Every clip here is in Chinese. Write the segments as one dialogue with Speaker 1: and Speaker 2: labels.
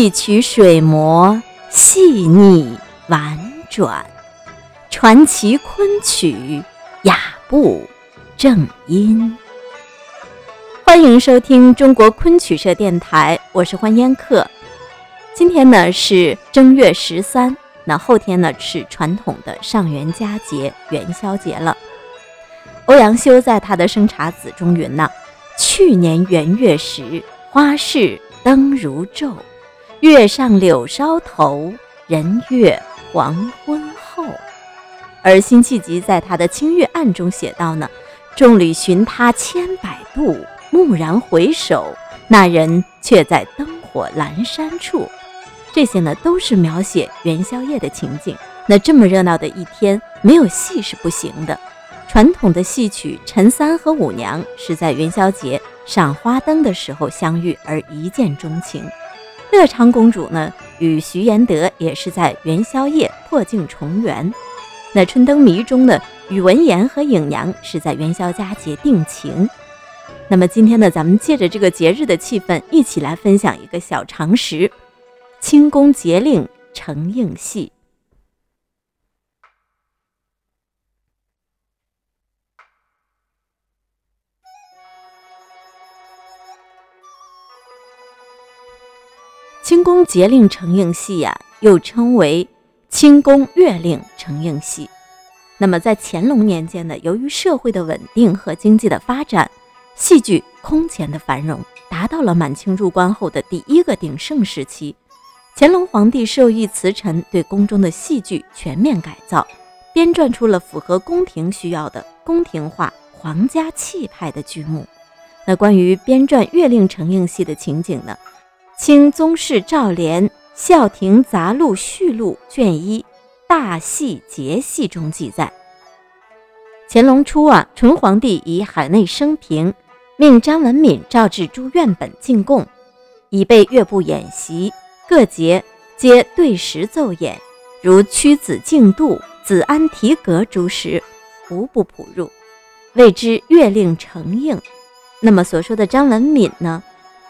Speaker 1: 一曲水磨细腻婉转，传奇昆曲雅步正音。欢迎收听中国昆曲社电台，我是欢烟客。今天呢是正月十三，那后天呢是传统的上元佳节元宵节了。欧阳修在他的《生查子》中云呢：“去年元月时，花市灯如昼，月上柳梢头，人月黄昏后。”而辛弃疾在他的《清月案》中写道呢：“众里寻他千百度，蓦然回首，那人却在灯火阑珊处。”这些呢都是描写元宵夜的情景。那这么热闹的一天，没有戏是不行的。传统的戏曲《陈三和五娘》是在元宵节赏花灯的时候相遇而一见钟情，乐昌公主呢与徐延德也是在元宵夜破镜重圆。那《春灯谜》中呢宇文言和影娘是在元宵佳节定情。那么今天呢，咱们借着这个节日的气氛，一起来分享一个小常识：清宫节令成应戏。清宫节令承应戏呀，又称为清宫月令承应戏。那么在乾隆年间呢，由于社会的稳定和经济的发展，戏剧空前的繁荣，达到了满清入关后的第一个鼎盛时期。乾隆皇帝授意慈臣对宫中的戏剧全面改造，编撰出了符合宫廷需要的宫廷化、皇家气派的剧目。那关于编撰月令承应戏的情景呢？清宗室赵联《孝亭杂录序录》卷一《大戏节戏》中记载：乾隆初啊，纯皇帝以海内升平，命张文敏召至诸院本进贡，以备乐部演习。各节皆对时奏演，如屈子敬度、子安提格诸时，无不谱入，谓之乐令承应。那么所说的张文敏呢？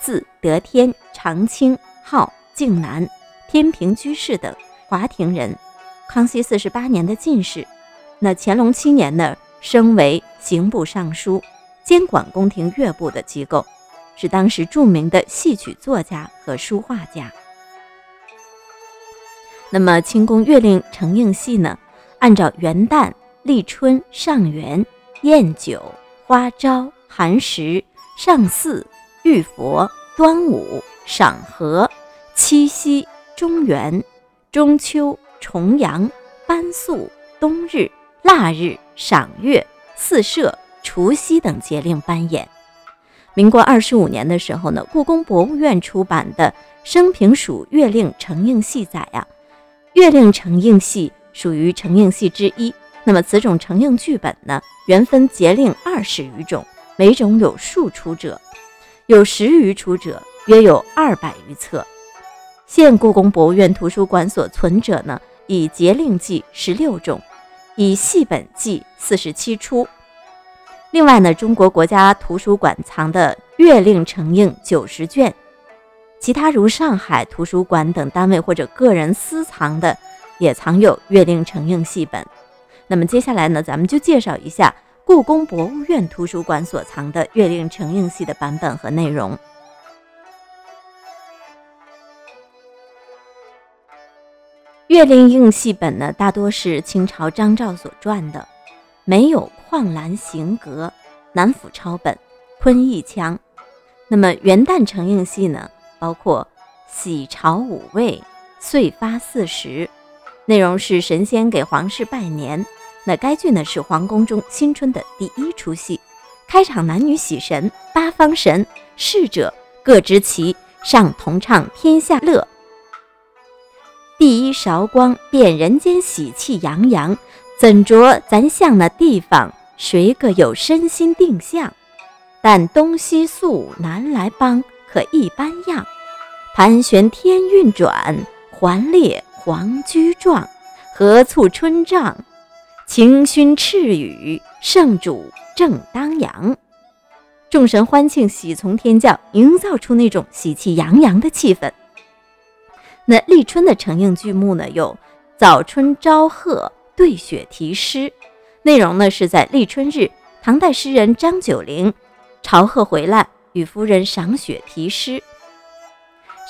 Speaker 1: 字德天，长清，号靖南，天平居士等，华亭人。康熙四十八年的进士。那乾隆七年呢，升为刑部尚书，监管宫廷乐部的机构，是当时著名的戏曲作家和书画家。那么清宫乐令承应戏呢，按照元旦、立春、上元、宴酒、花朝、寒食、上巳。浴佛、端午、赏荷、七夕、中元、中秋、重阳、班宿、冬日、腊日、赏月、四社、除夕等节令班演。民国二十五年的时候呢，故宫博物院出版的《生平署月令承应戏》载呀，月令承应戏属于承应戏之一。那么此种承应剧本呢，原分节令二十余种，每种有数出者。有十余出者，约有二百余册。现故宫博物院图书馆所存者呢，以节令记十六种，以戏本记四十七出。另外呢，中国国家图书馆藏的月令承印九十卷，其他如上海图书馆等单位或者个人私藏的，也藏有月令承应戏本。那么接下来呢，咱们就介绍一下。故宫博物院图书馆所藏的月令承应戏的版本和内容。月令应戏本呢，大多是清朝张照所撰的，没有旷兰行格、南府抄本、昆弋腔。那么元旦承应戏呢，包括喜朝五味、岁发四时，内容是神仙给皇室拜年。那该剧呢是皇宫中新春的第一出戏，开场男女喜神，八方神侍者各执旗上同唱天下乐。第一韶光变人间喜气洋洋，怎着咱向那地方谁个有身心定向？但东西宿南来帮可一般样，盘旋天运转，环列皇居状，何促春帐？晴勋赤羽，圣主正当阳，众神欢庆，喜从天降，营造出那种喜气洋洋的气氛。那立春的承应剧目呢，有《早春朝贺对雪题诗》，内容呢是在立春日，唐代诗人张九龄朝贺回来，与夫人赏雪题诗。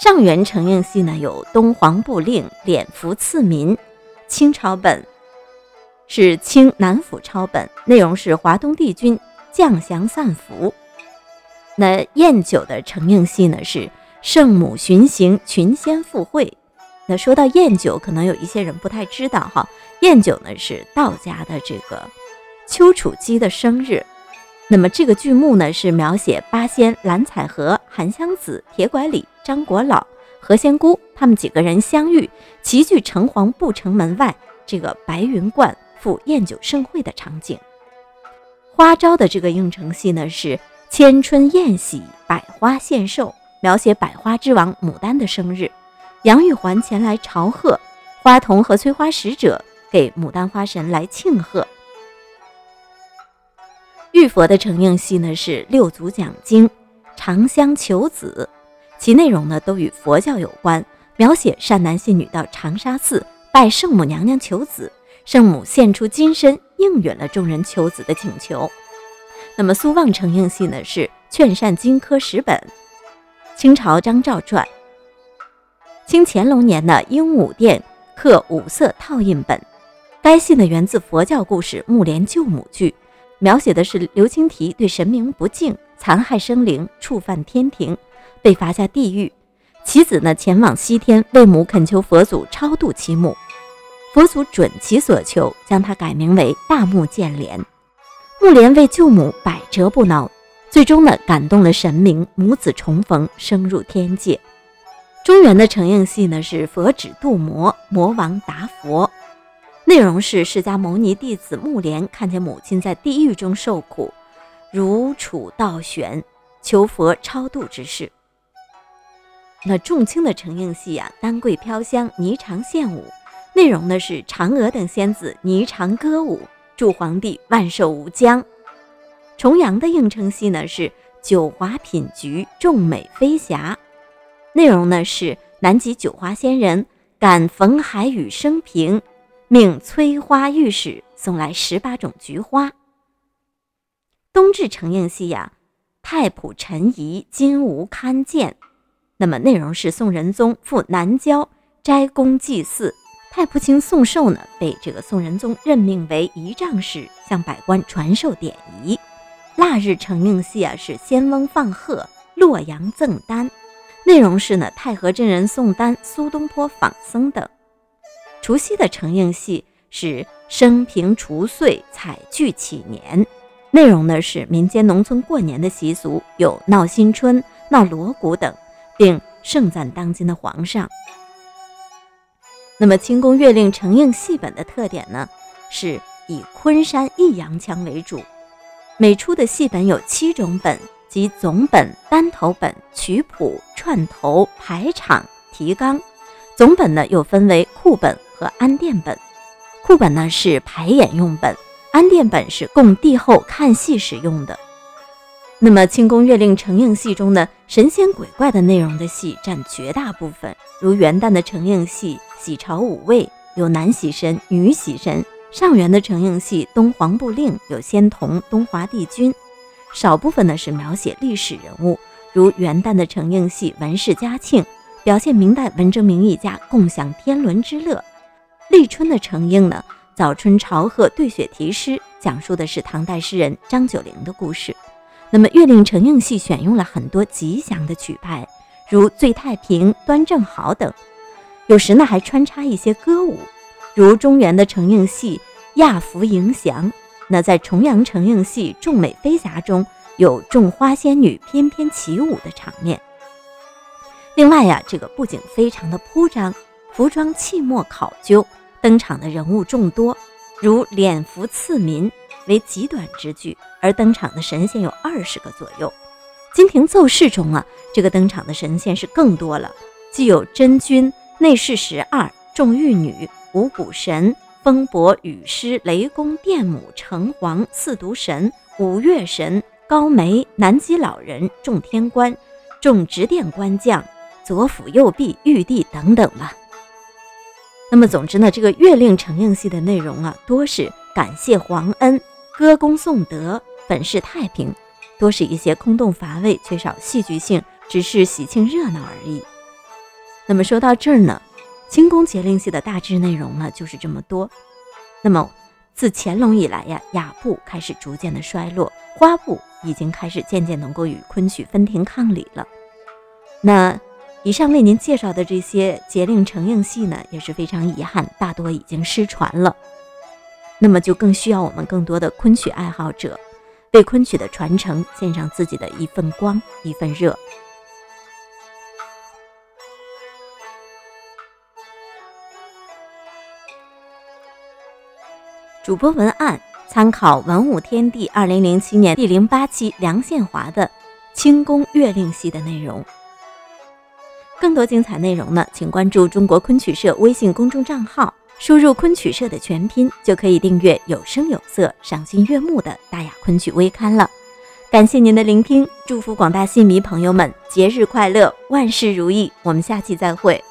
Speaker 1: 上元承应戏呢有《东皇布令》《敛服赐民》，清朝本是清南府抄本，内容是华东帝君降降散服。那宴酒的承应戏呢是。圣母巡行，群仙赴会。那说到宴酒，可能有一些人不太知道哈。宴酒呢是道家的这个丘处机的生日。那么这个剧目呢是描写八仙蓝采和、韩湘子、铁拐李、张果老、何仙姑他们几个人相遇，齐聚城隍不城门外这个白云观赴宴酒盛会的场景。花招的这个应承戏呢是千春宴喜，百花献寿。描写百花之王牡丹的生日，杨玉环前来朝贺，花童和催花使者给牡丹花神来庆贺。玉佛的承应戏呢是六祖讲经，长香求子，其内容呢都与佛教有关，描写善男信女到长沙寺拜圣母娘娘求子，圣母现出金身应允了众人求子的请求。那么苏望承应戏呢是劝善经科十本。清朝张照传，清乾隆年的鹦鹉殿刻五色套印本。该戏呢源自佛教故事《木莲救母剧》，描写的是刘青提对神明不敬，残害生灵，触犯天庭，被罚下地狱。其子呢前往西天为母恳求佛祖超度其母，佛祖准其所求，将他改名为大木建莲。木莲为救母百折不挠。最终呢，感动了神明，母子重逢，升入天界。中原的承应戏呢，是佛指度魔，魔王答佛。内容是释迦牟尼弟子木莲看见母亲在地狱中受苦，如处倒悬，求佛超度之事。那重青的承应戏啊，丹桂飘香，霓裳献舞。内容呢是嫦娥等仙子霓裳歌舞，祝皇帝万寿无疆。重阳的应承戏呢是九华品菊，众美飞霞。内容呢是南极九华仙人感逢海雨生平，命催花御史送来十八种菊花。冬至承应戏呀，太仆陈仪金吾堪见。那么内容是宋仁宗赴南郊斋宫祭祀，太仆卿宋寿呢被这个宋仁宗任命为仪仗使，向百官传授典仪。腊日承应戏啊，是仙翁放鹤，洛阳赠丹。内容是呢，太和真人送丹，苏东坡访僧等。除夕的承应戏是生平除岁，彩聚启年。内容呢是民间农村过年的习俗，有闹新春、闹锣鼓等，并盛赞当今的皇上。那么清宫月令承应戏本的特点呢，是以昆山益阳腔为主。每出的戏本有七种本，即总本、单头本、曲谱、串头、排场、提纲。总本呢又分为库本和安殿本。库本呢是排演用本，安殿本是供帝后看戏使用的。那么清宫月令承应戏中呢，神仙鬼怪的内容的戏占绝大部分，如元旦的承应戏喜朝五位，有男喜神、女喜神。上元的承应戏《东皇布令》有仙童东华帝君，少部分呢是描写历史人物，如元旦的承应戏《文氏嘉庆》，表现明代文征明一家共享天伦之乐。立春的承应呢，《早春朝贺对雪题诗》讲述的是唐代诗人张九龄的故事。那么月令承应戏选用了很多吉祥的曲牌，如醉太平、端正好等，有时呢还穿插一些歌舞。如中原的承应戏《亚服迎祥》，那在重阳承应戏《众美飞霞》中有众花仙女翩翩起舞的场面。另外呀，这个布景非常的铺张，服装气墨考究，登场的人物众多，如脸服赐民为极短之句，而登场的神仙有二十个左右。金庭奏事中啊，这个登场的神仙是更多了，既有真君、内侍十二、众玉女。五谷神、风伯、雨师、雷公、电母、城隍、四毒神、五岳神、高梅、南极老人、众天官、众执殿官将、左辅右弼、玉帝等等吧。那么总之呢，这个月令承应戏的内容啊，多是感谢皇恩、歌功颂德、本是太平，多是一些空洞乏味、缺少戏剧性，只是喜庆热闹而已。那么说到这儿呢，清宫节令戏的大致内容呢就是这么多。那么自乾隆以来呀，雅部开始逐渐的衰落，花部已经开始渐渐能够与昆曲分庭抗礼了。那以上为您介绍的这些节令承应戏呢，也是非常遗憾，大多已经失传了。那么就更需要我们更多的昆曲爱好者，为昆曲的传承献上自己的一份光，一份热。主播文案参考《文武天地》二零零七年第零八期梁宪华的清宫月令戏的内容。更多精彩内容呢，请关注中国昆曲社微信公众账号，输入“昆曲社”的全拼，就可以订阅有声有色、赏心悦目的大雅昆曲微刊了。感谢您的聆听，祝福广大戏迷朋友们节日快乐，万事如意。我们下期再会。